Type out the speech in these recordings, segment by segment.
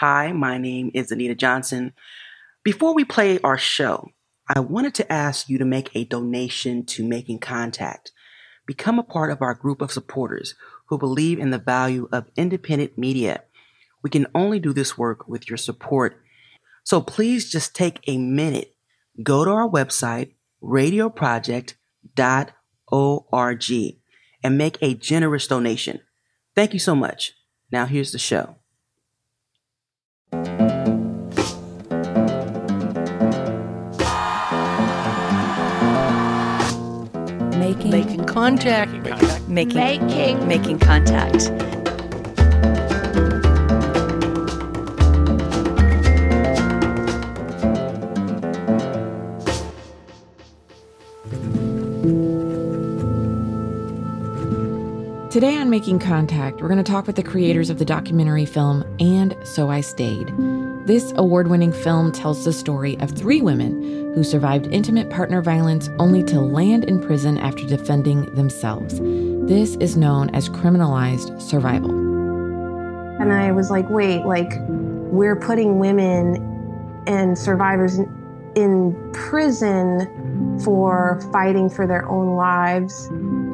Hi, my name is Anita Johnson. Before we play our show, I wanted to ask you to make a donation to Making Contact. Become a part of our group of supporters who believe in the value of independent media. We can only do this work with your support. So please just take a minute, go to our website, radioproject.org, and make a generous donation. Thank you so much. Now here's the show. Making, Making contact. making, Making. making contact. Today on Making Contact, we're going to talk with the creators of the documentary film And So I Stayed. This award winning film tells the story of three women who survived intimate partner violence only to land in prison after defending themselves. This is known as criminalized survival. And I was like, wait, like, we're putting women and survivors in, in prison for fighting for their own lives.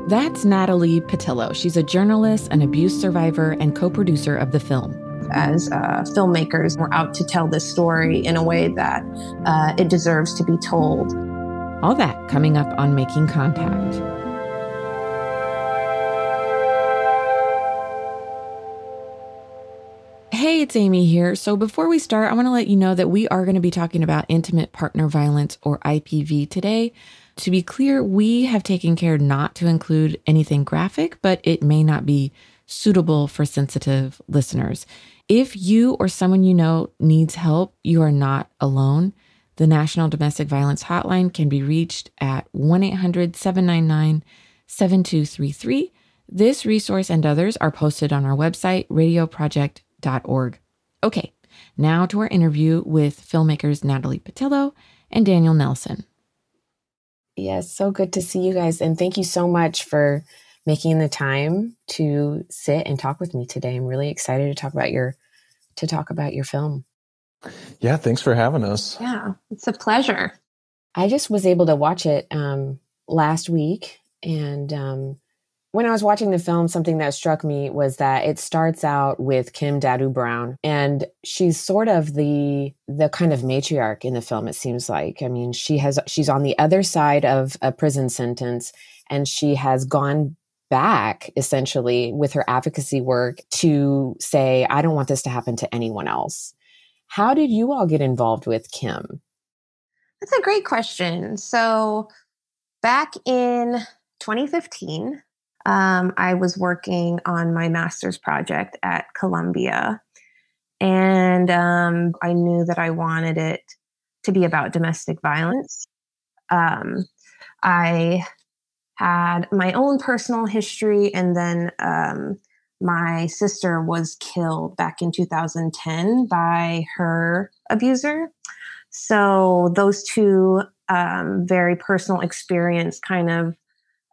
That's Natalie Pattillo. She's a journalist, an abuse survivor, and co producer of the film. As uh, filmmakers, we're out to tell this story in a way that uh, it deserves to be told. All that coming up on Making Contact. It's Amy here. So, before we start, I want to let you know that we are going to be talking about intimate partner violence or IPV today. To be clear, we have taken care not to include anything graphic, but it may not be suitable for sensitive listeners. If you or someone you know needs help, you are not alone. The National Domestic Violence Hotline can be reached at 1 800 799 7233. This resource and others are posted on our website, radioproject.org. Okay, now to our interview with filmmakers Natalie Pattillo and Daniel Nelson. Yes, so good to see you guys. And thank you so much for making the time to sit and talk with me today. I'm really excited to talk about your to talk about your film. Yeah, thanks for having us. Yeah, it's a pleasure. I just was able to watch it um, last week, and um, when I was watching the film, something that struck me was that it starts out with Kim Dadou Brown, and she's sort of the the kind of matriarch in the film. It seems like. I mean, she has she's on the other side of a prison sentence, and she has gone back essentially with her advocacy work to say, I don't want this to happen to anyone else. How did you all get involved with Kim? That's a great question. So, back in 2015, um, I was working on my master's project at Columbia. And um, I knew that I wanted it to be about domestic violence. Um, I had my own personal history, and then um, my sister was killed back in 2010 by her abuser. So those two um, very personal experience kind of,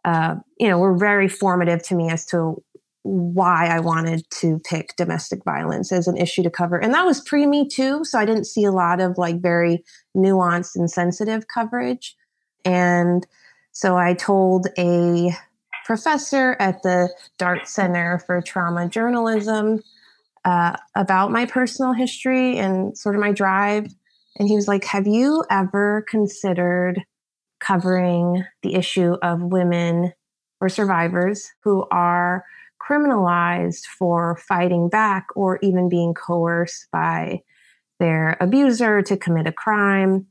uh, you know, were very formative to me as to why I wanted to pick domestic violence as an issue to cover. And that was pre Me Too. So I didn't see a lot of like very nuanced and sensitive coverage. And so I told a professor at the Dart Center for Trauma Journalism uh, about my personal history and sort of my drive. And he was like, Have you ever considered covering the issue of women or survivors who are criminalized for fighting back or even being coerced by their abuser to commit a crime?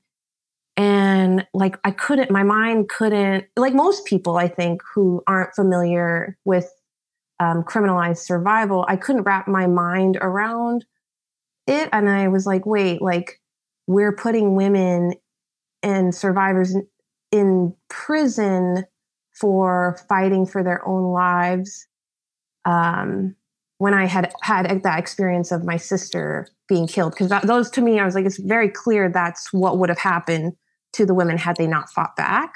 And like, I couldn't, my mind couldn't, like most people, I think, who aren't familiar with um, criminalized survival, I couldn't wrap my mind around it. And I was like, wait, like, we're putting women and survivors in, prison for fighting for their own lives. Um, when I had had that experience of my sister being killed, because those to me, I was like, it's very clear that's what would have happened to the women had they not fought back.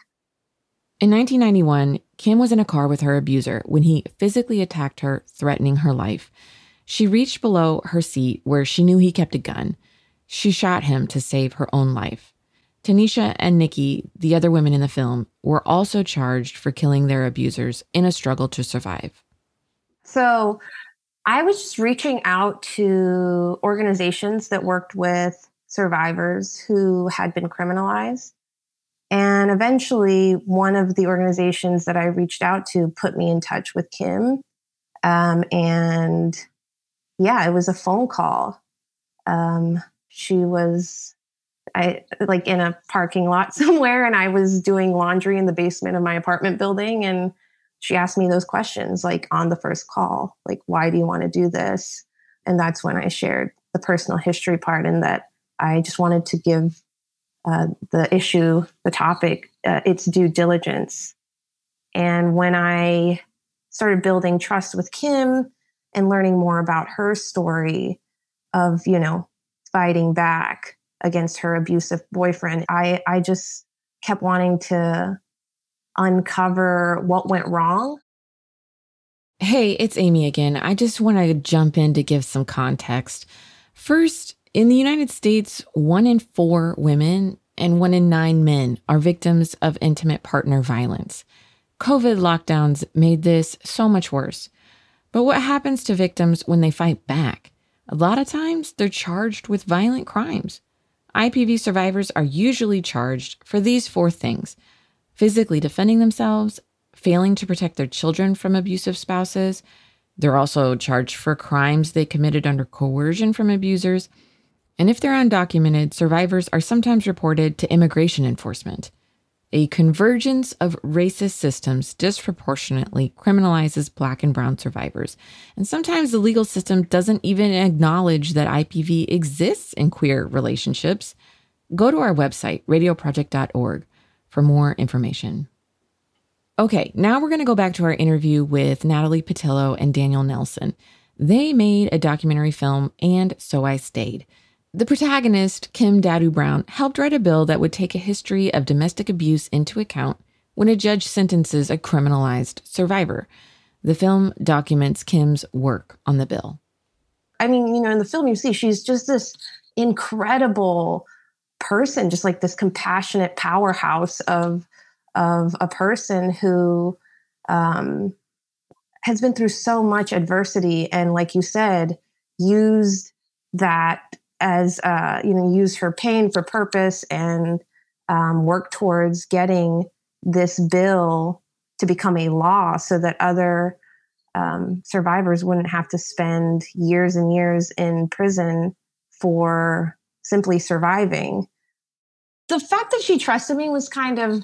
In 1991, Kim was in a car with her abuser when he physically attacked her, threatening her life. She reached below her seat where she knew he kept a gun. She shot him to save her own life. Tanisha and Nikki, the other women in the film, were also charged for killing their abusers in a struggle to survive. So I was just reaching out to organizations that worked with survivors who had been criminalized. And eventually, one of the organizations that I reached out to put me in touch with Kim. Um, and yeah, it was a phone call. Um, she was I like in a parking lot somewhere and I was doing laundry in the basement of my apartment building and she asked me those questions like on the first call, like why do you want to do this? And that's when I shared the personal history part and that I just wanted to give uh, the issue, the topic, uh, its due diligence. And when I started building trust with Kim and learning more about her story of, you know, fighting back against her abusive boyfriend, I, I just kept wanting to uncover what went wrong. Hey, it's Amy again. I just want to jump in to give some context. First, in the United States, one in four women and one in nine men are victims of intimate partner violence. COVID lockdowns made this so much worse. But what happens to victims when they fight back? A lot of times, they're charged with violent crimes. IPV survivors are usually charged for these four things physically defending themselves, failing to protect their children from abusive spouses. They're also charged for crimes they committed under coercion from abusers. And if they're undocumented, survivors are sometimes reported to immigration enforcement. A convergence of racist systems disproportionately criminalizes Black and Brown survivors. And sometimes the legal system doesn't even acknowledge that IPV exists in queer relationships. Go to our website, radioproject.org for more information. Okay, now we're going to go back to our interview with Natalie Pattillo and Daniel Nelson. They made a documentary film, and so I stayed. The protagonist, Kim Dadou Brown, helped write a bill that would take a history of domestic abuse into account when a judge sentences a criminalized survivor. The film documents Kim's work on the bill. I mean, you know, in the film, you see she's just this incredible person, just like this compassionate powerhouse of of a person who um, has been through so much adversity, and like you said, used that as uh, you know, use her pain for purpose and um, work towards getting this bill to become a law, so that other um, survivors wouldn't have to spend years and years in prison for simply surviving. The fact that she trusted me was kind of,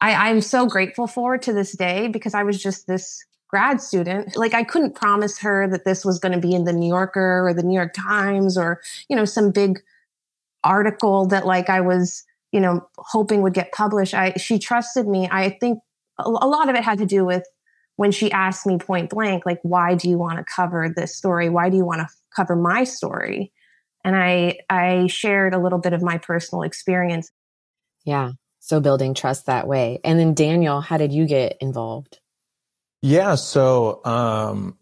I, I'm so grateful for to this day because I was just this grad student. Like I couldn't promise her that this was going to be in the New Yorker or the New York Times or, you know, some big article that like I was, you know, hoping would get published. I she trusted me. I think a, lot of it had to do with when she asked me point blank, like, why do you want to cover this story? Why do you want to cover my story? and I I shared a little bit of my personal experience. Yeah. So building trust that way. And then Daniel, how did you get involved? Yeah, so um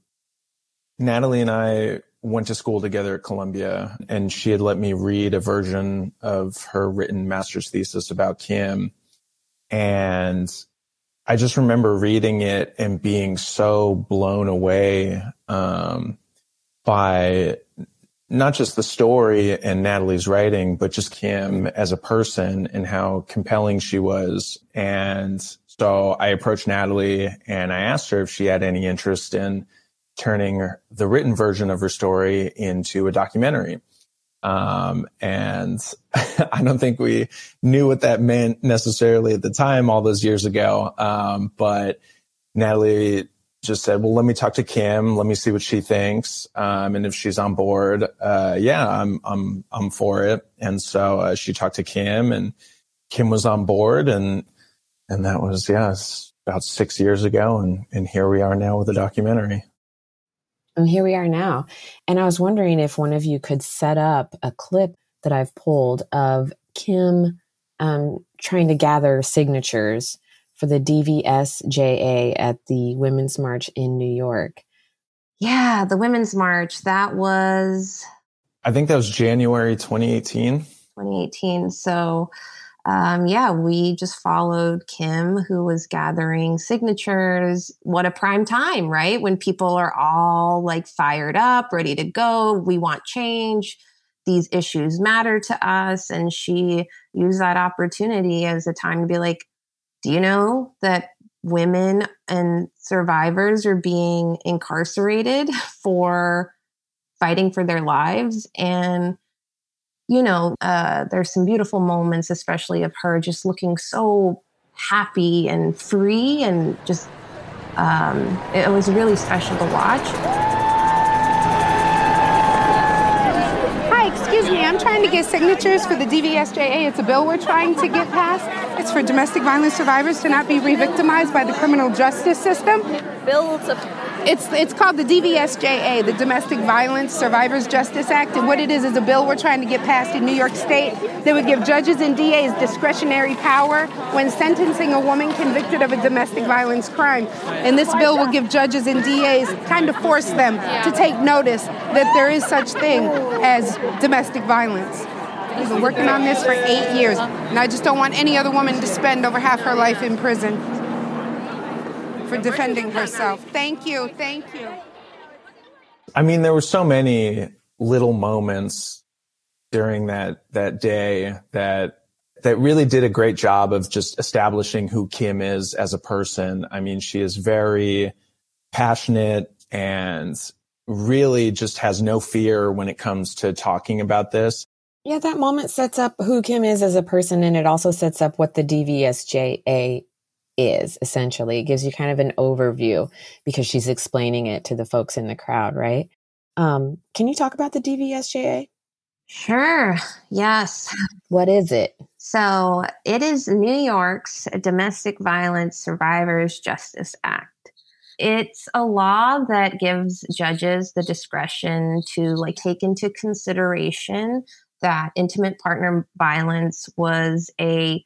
Natalie and I went to school together at Columbia and she had let me read a version of her written master's thesis about Kim and I just remember reading it and being so blown away um, by not just the story and Natalie's writing, but just Kim as a person and how compelling she was. And so I approached Natalie and I asked her if she had any interest in turning the written version of her story into a documentary. Um, and I don't think we knew what that meant necessarily at the time, all those years ago. Um, but Natalie just said, well, let me talk to Kim. Let me see what she thinks. Um, and if she's on board, uh, yeah, I'm, I'm, I'm for it. And so, uh, she talked to Kim and Kim was on board and, and that was, yeah, about six years ago. And, and here we are now with a documentary. And here we are now. And I was wondering if one of you could set up a clip that I've pulled of Kim, um, trying to gather signatures for the DVSJA at the Women's March in New York. Yeah, the Women's March. That was I think that was January 2018. 2018. So, um, yeah, we just followed Kim, who was gathering signatures. What a prime time, right? When people are all like fired up, ready to go. We want change. These issues matter to us. And she used that opportunity as a time to be like, do you know that women and survivors are being incarcerated for fighting for their lives? And you know, uh, there's some beautiful moments, especially of her just looking so happy and free, and just um, it was really special to watch. Hi, excuse me. I'm trying to get signatures for the DVSJA. It's a bill we're trying to get passed. It's for domestic violence survivors to not be re-victimized by the criminal justice system. Bill to It's it's called the DVSJA, the Domestic Violence Survivors Justice Act, and what it is is a bill we're trying to get passed in New York State that would give judges and DAs discretionary power when sentencing a woman convicted of a domestic violence crime. And this bill will give judges and DAs kind of force them to take notice that there is such thing as domestic violence. We've been working on this for eight years, and I just don't want any other woman to spend over half her life in prison for defending herself. Thank you, thank you. I mean, there were so many little moments during that that day that that really did a great job of just establishing who Kim is as a person. I mean, she is very passionate and really just has no fear when it comes to talking about this. Yeah, that moment sets up who Kim is as a person, and it also sets up what the DVSJA is essentially. It gives you kind of an overview because she's explaining it to the folks in the crowd, right? Um, can you talk about the DVSJA? Sure. Yes. What is it? So it is New York's Domestic Violence Survivors Justice Act. It's a law that gives judges the discretion to like take into consideration that intimate partner violence was a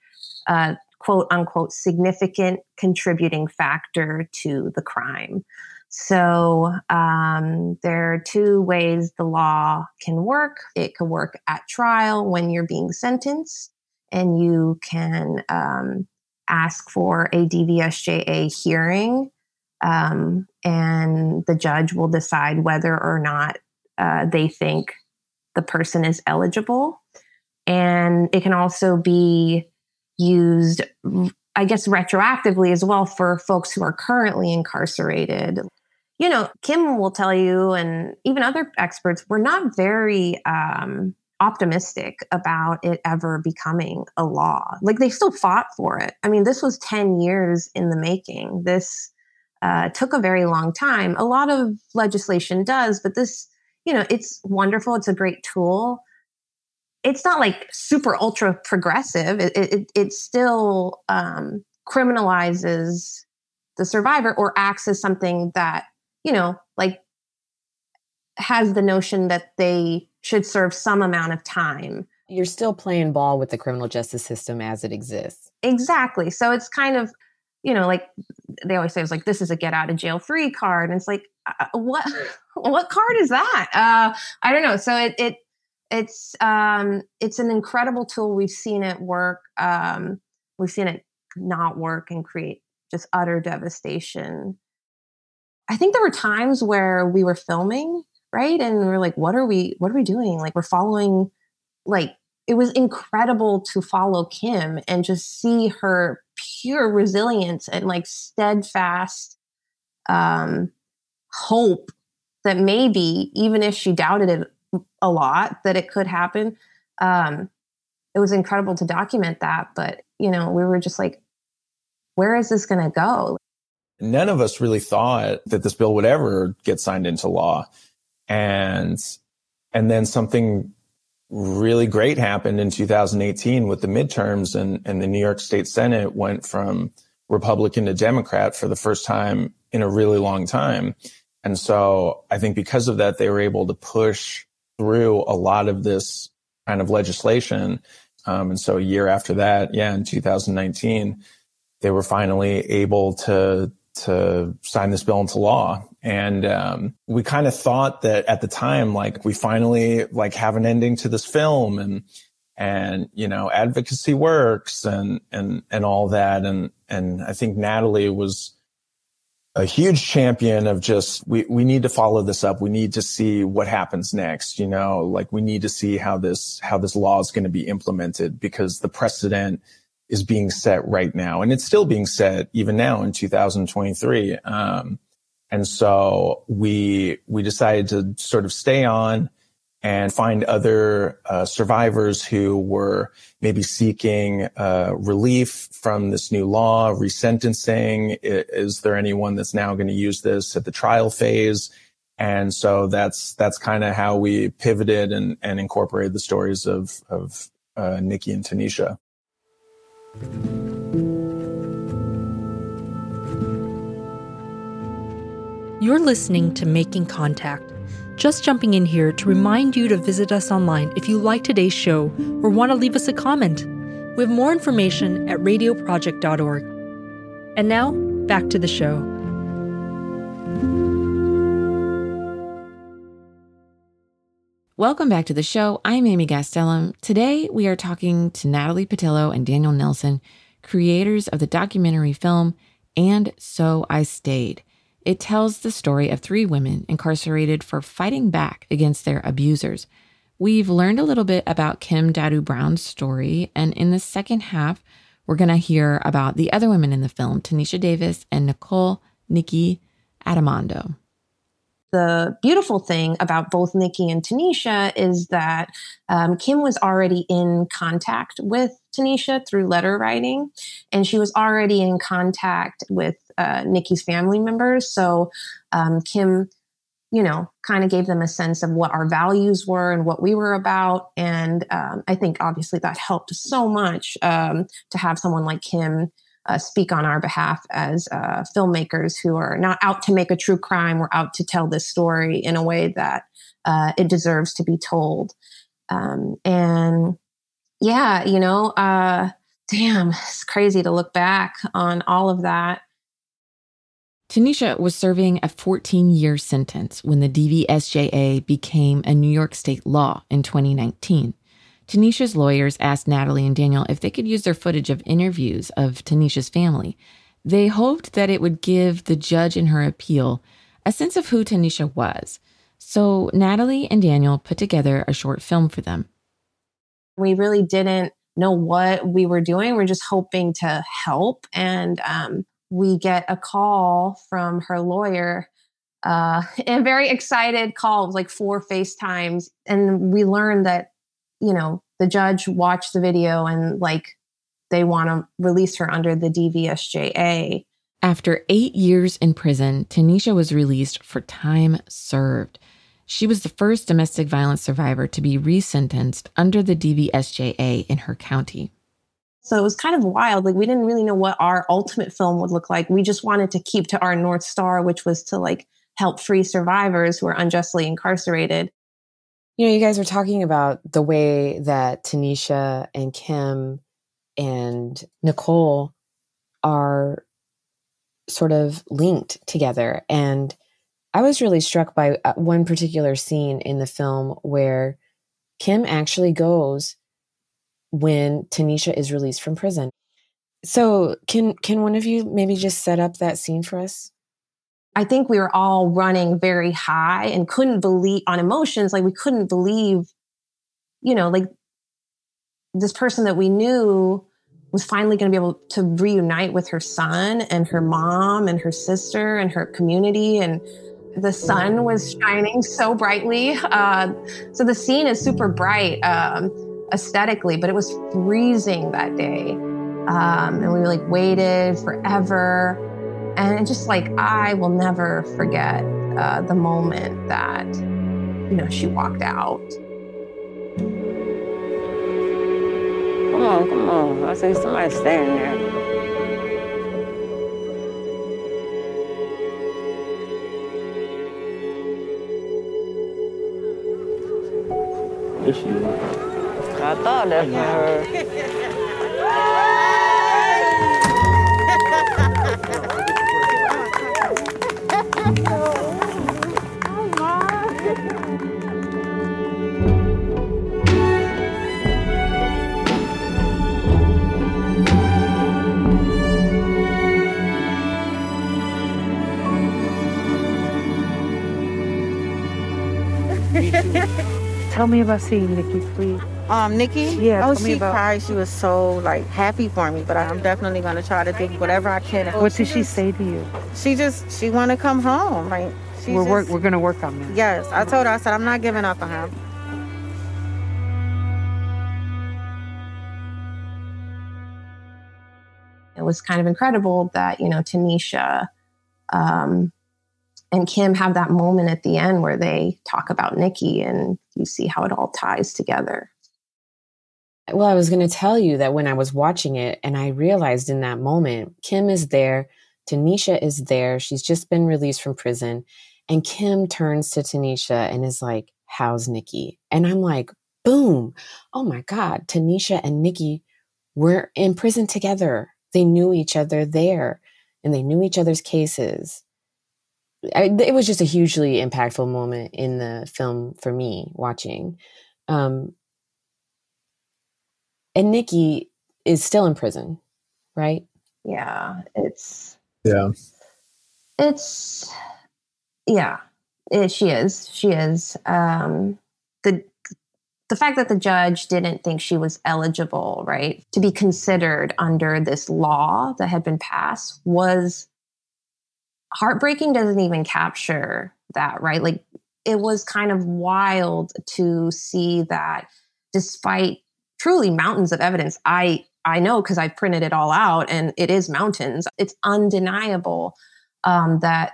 uh, quote unquote significant contributing factor to the crime. So um, there are two ways the law can work. It can work at trial when you're being sentenced, and you can um, ask for a DVSJA hearing, um, and the judge will decide whether or not uh, they think the person is eligible. And it can also be used, I guess, retroactively as well for folks who are currently incarcerated. You know, Kim will tell you, and even other experts, we're not very um, optimistic about it ever becoming a law. Like they still fought for it. I mean, this was 10 years in the making. This uh, took a very long time. A lot of legislation does, but this, you know, it's wonderful. It's a great tool it's not like super ultra progressive. It, it, it still um, criminalizes the survivor or acts as something that, you know, like has the notion that they should serve some amount of time. You're still playing ball with the criminal justice system as it exists. Exactly. So it's kind of, you know, like they always say, it's like, this is a get out of jail free card. And it's like, uh, what, what card is that? Uh, I don't know. So it, it, it's um, it's an incredible tool. We've seen it work. Um, we've seen it not work and create just utter devastation. I think there were times where we were filming, right, and we are like, "What are we? What are we doing?" Like we're following, like it was incredible to follow Kim and just see her pure resilience and like steadfast um, hope that maybe even if she doubted it a lot that it could happen. Um, it was incredible to document that, but you know, we were just like, where is this going to go? None of us really thought that this bill would ever get signed into law. And, and then something really great happened in 2018 with the midterms and, and the New York State Senate went from Republican to Democrat for the first time in a really long time. And so I think because of that, they were able to push through a lot of this kind of legislation. Um, and so a year after that, yeah, in 2019, they were finally able to to sign this bill into law. And um, we kind of thought that at the time, like we finally like have an ending to this film, and and you know advocacy works, and and and all that. And and I think Natalie was a huge champion of just we we need to follow this up. We need to see what happens next. You know, like we need to see how this how this law is going to be implemented because the precedent is being set right now, and it's still being set even now in 2023. Um, and so we we decided to sort of stay on and find other uh, survivors who were maybe seeking uh, relief from this new law, resentencing. Is there anyone that's now going to use this at the trial phase? And so that's that's kind of how we pivoted and, and incorporated the stories of of uh, Nikki and Tanisha. You're listening to Making Contact just jumping in here to remind you to visit us online if you like today's show or want to leave us a comment. We have more information at radioproject.org. And now, back to the show. Welcome back to the show. I'm Amy Gastelum. Today we are talking to Natalie Pattillo and Daniel Nelson, creators of the documentary film And So I Stayed. It tells the story of three women incarcerated for fighting back against their abusers. We've learned a little bit about Kim Dadou Brown's story, and in the second half, we're going to hear about the other women in the film, Tanisha Davis and Nicole Nikki Addimando. The beautiful thing about both Nikki and Tanisha is that um, Kim was already in contact with Tanisha through letter writing, and she was already in contact with uh, Nikki's family members. So um, Kim, you know, kind of gave them a sense of what our values were and what we were about. And um, I think obviously that helped so much um, to have someone like Kim uh, speak on our behalf as uh, filmmakers who are not out to make a true crime. We're out to tell this story in a way that uh, it deserves to be told. Um, and yeah, you know, uh, damn, it's crazy to look back on all of that. Tanisha was serving a 14 year sentence when the DVSJA became a New York state law in 2019. Tanisha's lawyers asked Natalie and Daniel if they could use their footage of interviews of Tanisha's family. They hoped that it would give the judge in her appeal a sense of who Tanisha was. So Natalie and Daniel put together a short film for them. We really didn't know what we were doing. We're just hoping to help. And um, we get a call from her lawyer, uh, a very excited call, like four FaceTimes. And we learned that, you know, the judge watched the video and like they want to release her under the DVSJA. After eight years in prison, Tanisha was released for time served. She was the first domestic violence survivor to be resentenced under the DVSJA in her county. So it was kind of wild. Like we didn't really know what our ultimate film would look like. We just wanted to keep to our North Star, which was to like help free survivors who are unjustly incarcerated. You know, you guys were talking about the way that Tanisha and Kim and Nicole are sort of linked together. And I was really struck by uh, one particular scene in the film where Kim actually goes when Tanisha is released from prison. So, can can one of you maybe just set up that scene for us? I think we were all running very high and couldn't believe on emotions like we couldn't believe you know, like this person that we knew was finally going to be able to reunite with her son and her mom and her sister and her community and the sun was shining so brightly uh, so the scene is super bright um, aesthetically, but it was freezing that day. Um, and we like waited forever. And it just like, I will never forget uh, the moment that, you know, she walked out. Come on, come on. I see somebody standing there. Issue. I thought that's for her. Tell me about seeing Nikki, please. Um, Nikki? Yeah, Oh, tell me she about- cried. She was so like happy for me, but I'm definitely gonna try to do whatever I can. What did she say to you? She just she want to come home. Like she We're just, work. We're gonna work on that. Yes, I told her. I said I'm not giving up on her. it was kind of incredible that you know Tanisha um, and Kim have that moment at the end where they talk about Nikki, and you see how it all ties together. Well, I was going to tell you that when I was watching it, and I realized in that moment, Kim is there, Tanisha is there. She's just been released from prison. And Kim turns to Tanisha and is like, How's Nikki? And I'm like, Boom. Oh my God. Tanisha and Nikki were in prison together. They knew each other there and they knew each other's cases. I, it was just a hugely impactful moment in the film for me watching. Um, and Nikki is still in prison, right? Yeah, it's Yeah. it's yeah, it, she is. She is. Um, the the fact that the judge didn't think she was eligible, right, to be considered under this law that had been passed was heartbreaking. Doesn't even capture that, right? Like it was kind of wild to see that, despite truly mountains of evidence, I I know because I printed it all out, and it is mountains. It's undeniable um, that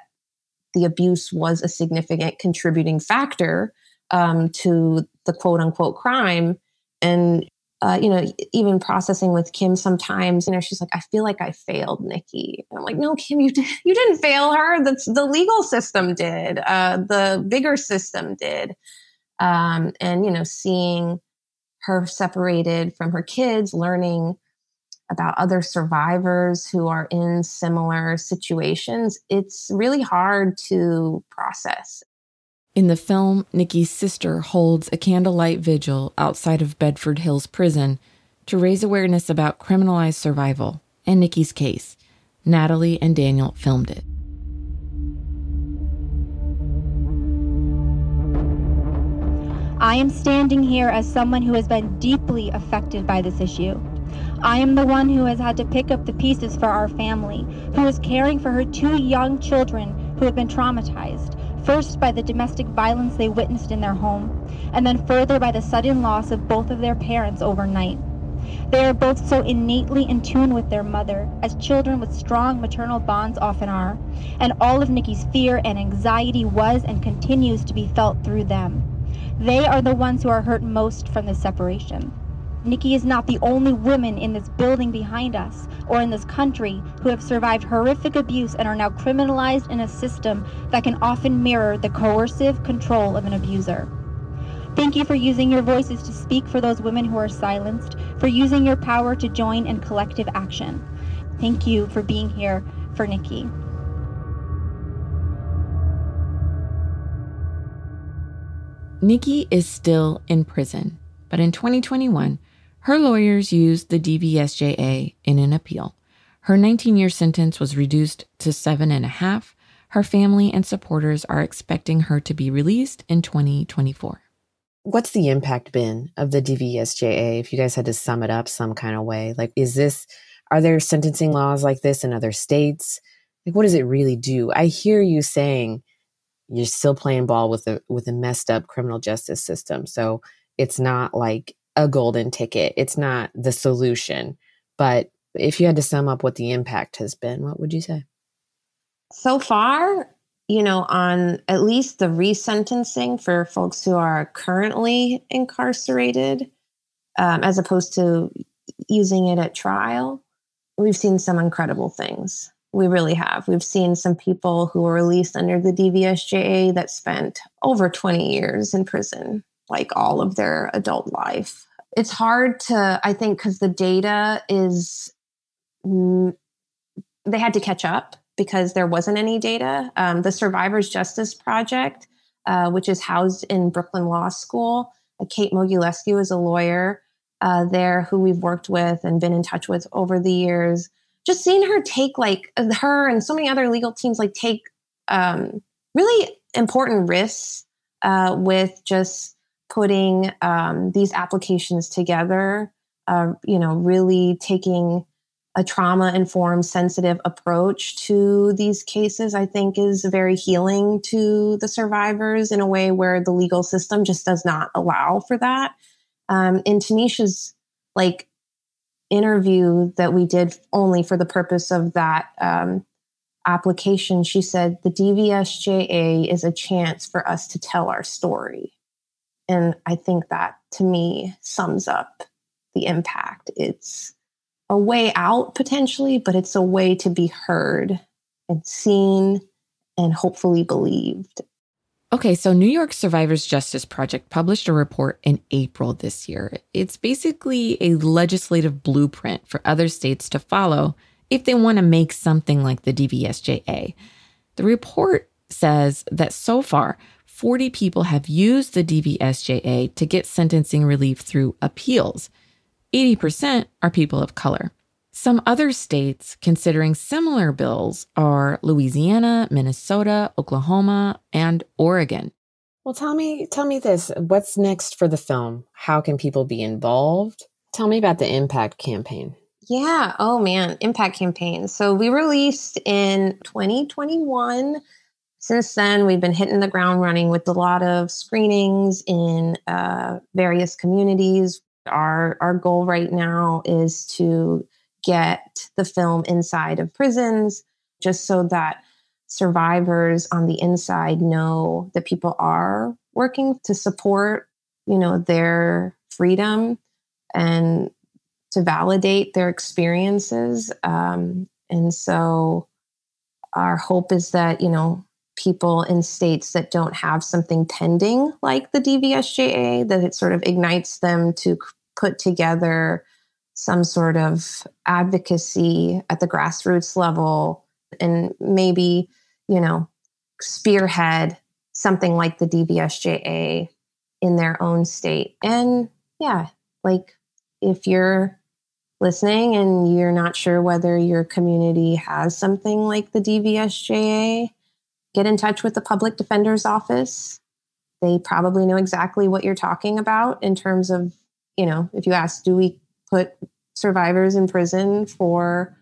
the abuse was a significant contributing factor um, to the quote unquote crime. And, uh, you know, even processing with Kim sometimes, you know, she's like, I feel like I failed Nikki. And I'm like, no, Kim, you, did, you didn't fail her. That's the legal system did, uh, the bigger system did. Um, and, you know, seeing her separated from her kids, learning about other survivors who are in similar situations, it's really hard to process. In the film, Nikki's sister holds a candlelight vigil outside of Bedford Hills Prison to raise awareness about criminalized survival and Nikki's case. Natalie and Daniel filmed it. I am standing here as someone who has been deeply affected by this issue. I am the one who has had to pick up the pieces for our family, who is caring for her two young children who have been traumatized, first by the domestic violence they witnessed in their home, and then further by the sudden loss of both of their parents overnight. They are both so innately in tune with their mother, as children with strong maternal bonds often are, and all of Nikki's fear and anxiety was and continues to be felt through them. They are the ones who are hurt most from this separation. Nikki is not the only woman in this building behind us or in this country who have survived horrific abuse and are now criminalized in a system that can often mirror the coercive control of an abuser. Thank you for using your voices to speak for those women who are silenced, for using your power to join in collective action. Thank you for being here for Nikki. Nikki is still in prison, but in 2021, her lawyers used the DVSJA in an appeal. Her 19 year sentence was reduced to seven and a half. Her family and supporters are expecting her to be released in 2024. What's the impact been of the DVSJA if you guys had to sum it up some kind of way? Like, is this, are there sentencing laws like this in other states? Like, what does it really do? I hear you saying you're still playing ball with a with a messed up criminal justice system. So it's not like a golden ticket. It's not the solution. But if you had to sum up what the impact has been, what would you say? So far, you know, on at least the resentencing for folks who are currently incarcerated, um, as opposed to using it at trial, we've seen some incredible things. We really have. We've seen some people who were released under the DVSJA that spent over 20 years in prison, like all of their adult life. It's hard to, I think, because the data is, they had to catch up because there wasn't any data. Um, the Survivors Justice Project, uh, which is housed in Brooklyn Law School, uh, Kate Mogulescu is a lawyer uh, there who we've worked with and been in touch with over the years just seeing her take like her and so many other legal teams like take um, really important risks uh, with just putting um, these applications together, uh, you know, really taking a trauma informed, sensitive approach to these cases, I think is very healing to the survivors in a way where the legal system just does not allow for that. Um, in Tanisha's like interview that we did only for the purpose of that um, application, she said the DVSJA is a chance for us to tell our story. And I think that to me sums up the impact. It's a way out potentially, but it's a way to be heard and seen and hopefully believed. Okay, so New York Survivors Justice Project published a report in April this year. It's basically a legislative blueprint for other states to follow if they want to make something like the DVSJA. The report says that so far, 40 people have used the DVSJA to get sentencing relief through appeals. 80% are people of color. Some other states considering similar bills are Louisiana, Minnesota, Oklahoma, and Oregon. Well, tell me, tell me this. What's next for the film? How can people be involved? Tell me about the impact campaign. Yeah. Oh man, impact campaign. So we released in 2021. Since then, we've been hitting the ground running with a lot of screenings in uh, various communities. Our our goal right now is to get the film inside of prisons, just so that survivors on the inside know that people are working to support, you know, their freedom and to validate their experiences. Um, and so our hope is that, you know, people in states that don't have something pending like the DVSJA, that it sort of ignites them to put together some sort of advocacy at the grassroots level and maybe, you know, spearhead something like the DVSJA in their own state. And yeah, like if you're listening and you're not sure whether your community has something like the DVSJA, get in touch with the public defender's office. They probably know exactly what you're talking about in terms of, you know, if you ask, do we put survivors in prison for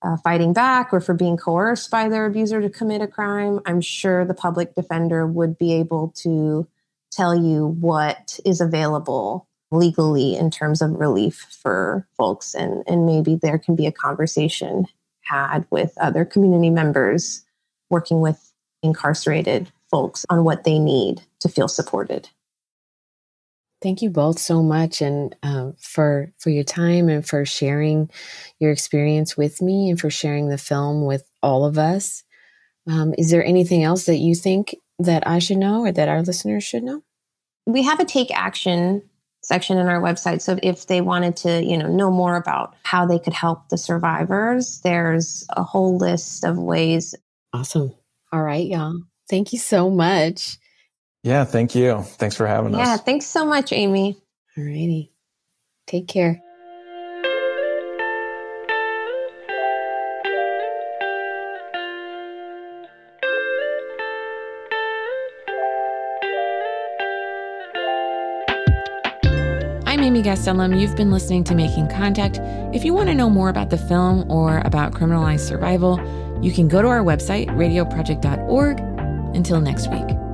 uh, fighting back or for being coerced by their abuser to commit a crime, I'm sure the public defender would be able to tell you what is available legally in terms of relief for folks. And, and maybe there can be a conversation had with other community members working with incarcerated folks on what they need to feel supported. Thank you both so much, and um, for for your time and for sharing your experience with me, and for sharing the film with all of us. Um, is there anything else that you think that I should know, or that our listeners should know? We have a take action section in our website. So if they wanted to, you know, know more about how they could help the survivors, there's a whole list of ways. Awesome. All right, y'all. Thank you so much. Yeah, thank you. Thanks for having yeah, us. Yeah, thanks so much, Amy. All righty. Take care. I'm Amy Gastelum. You've been listening to Making Contact. If you want to know more about the film or about criminalized survival, you can go to our website, radioproject.org. Until next week.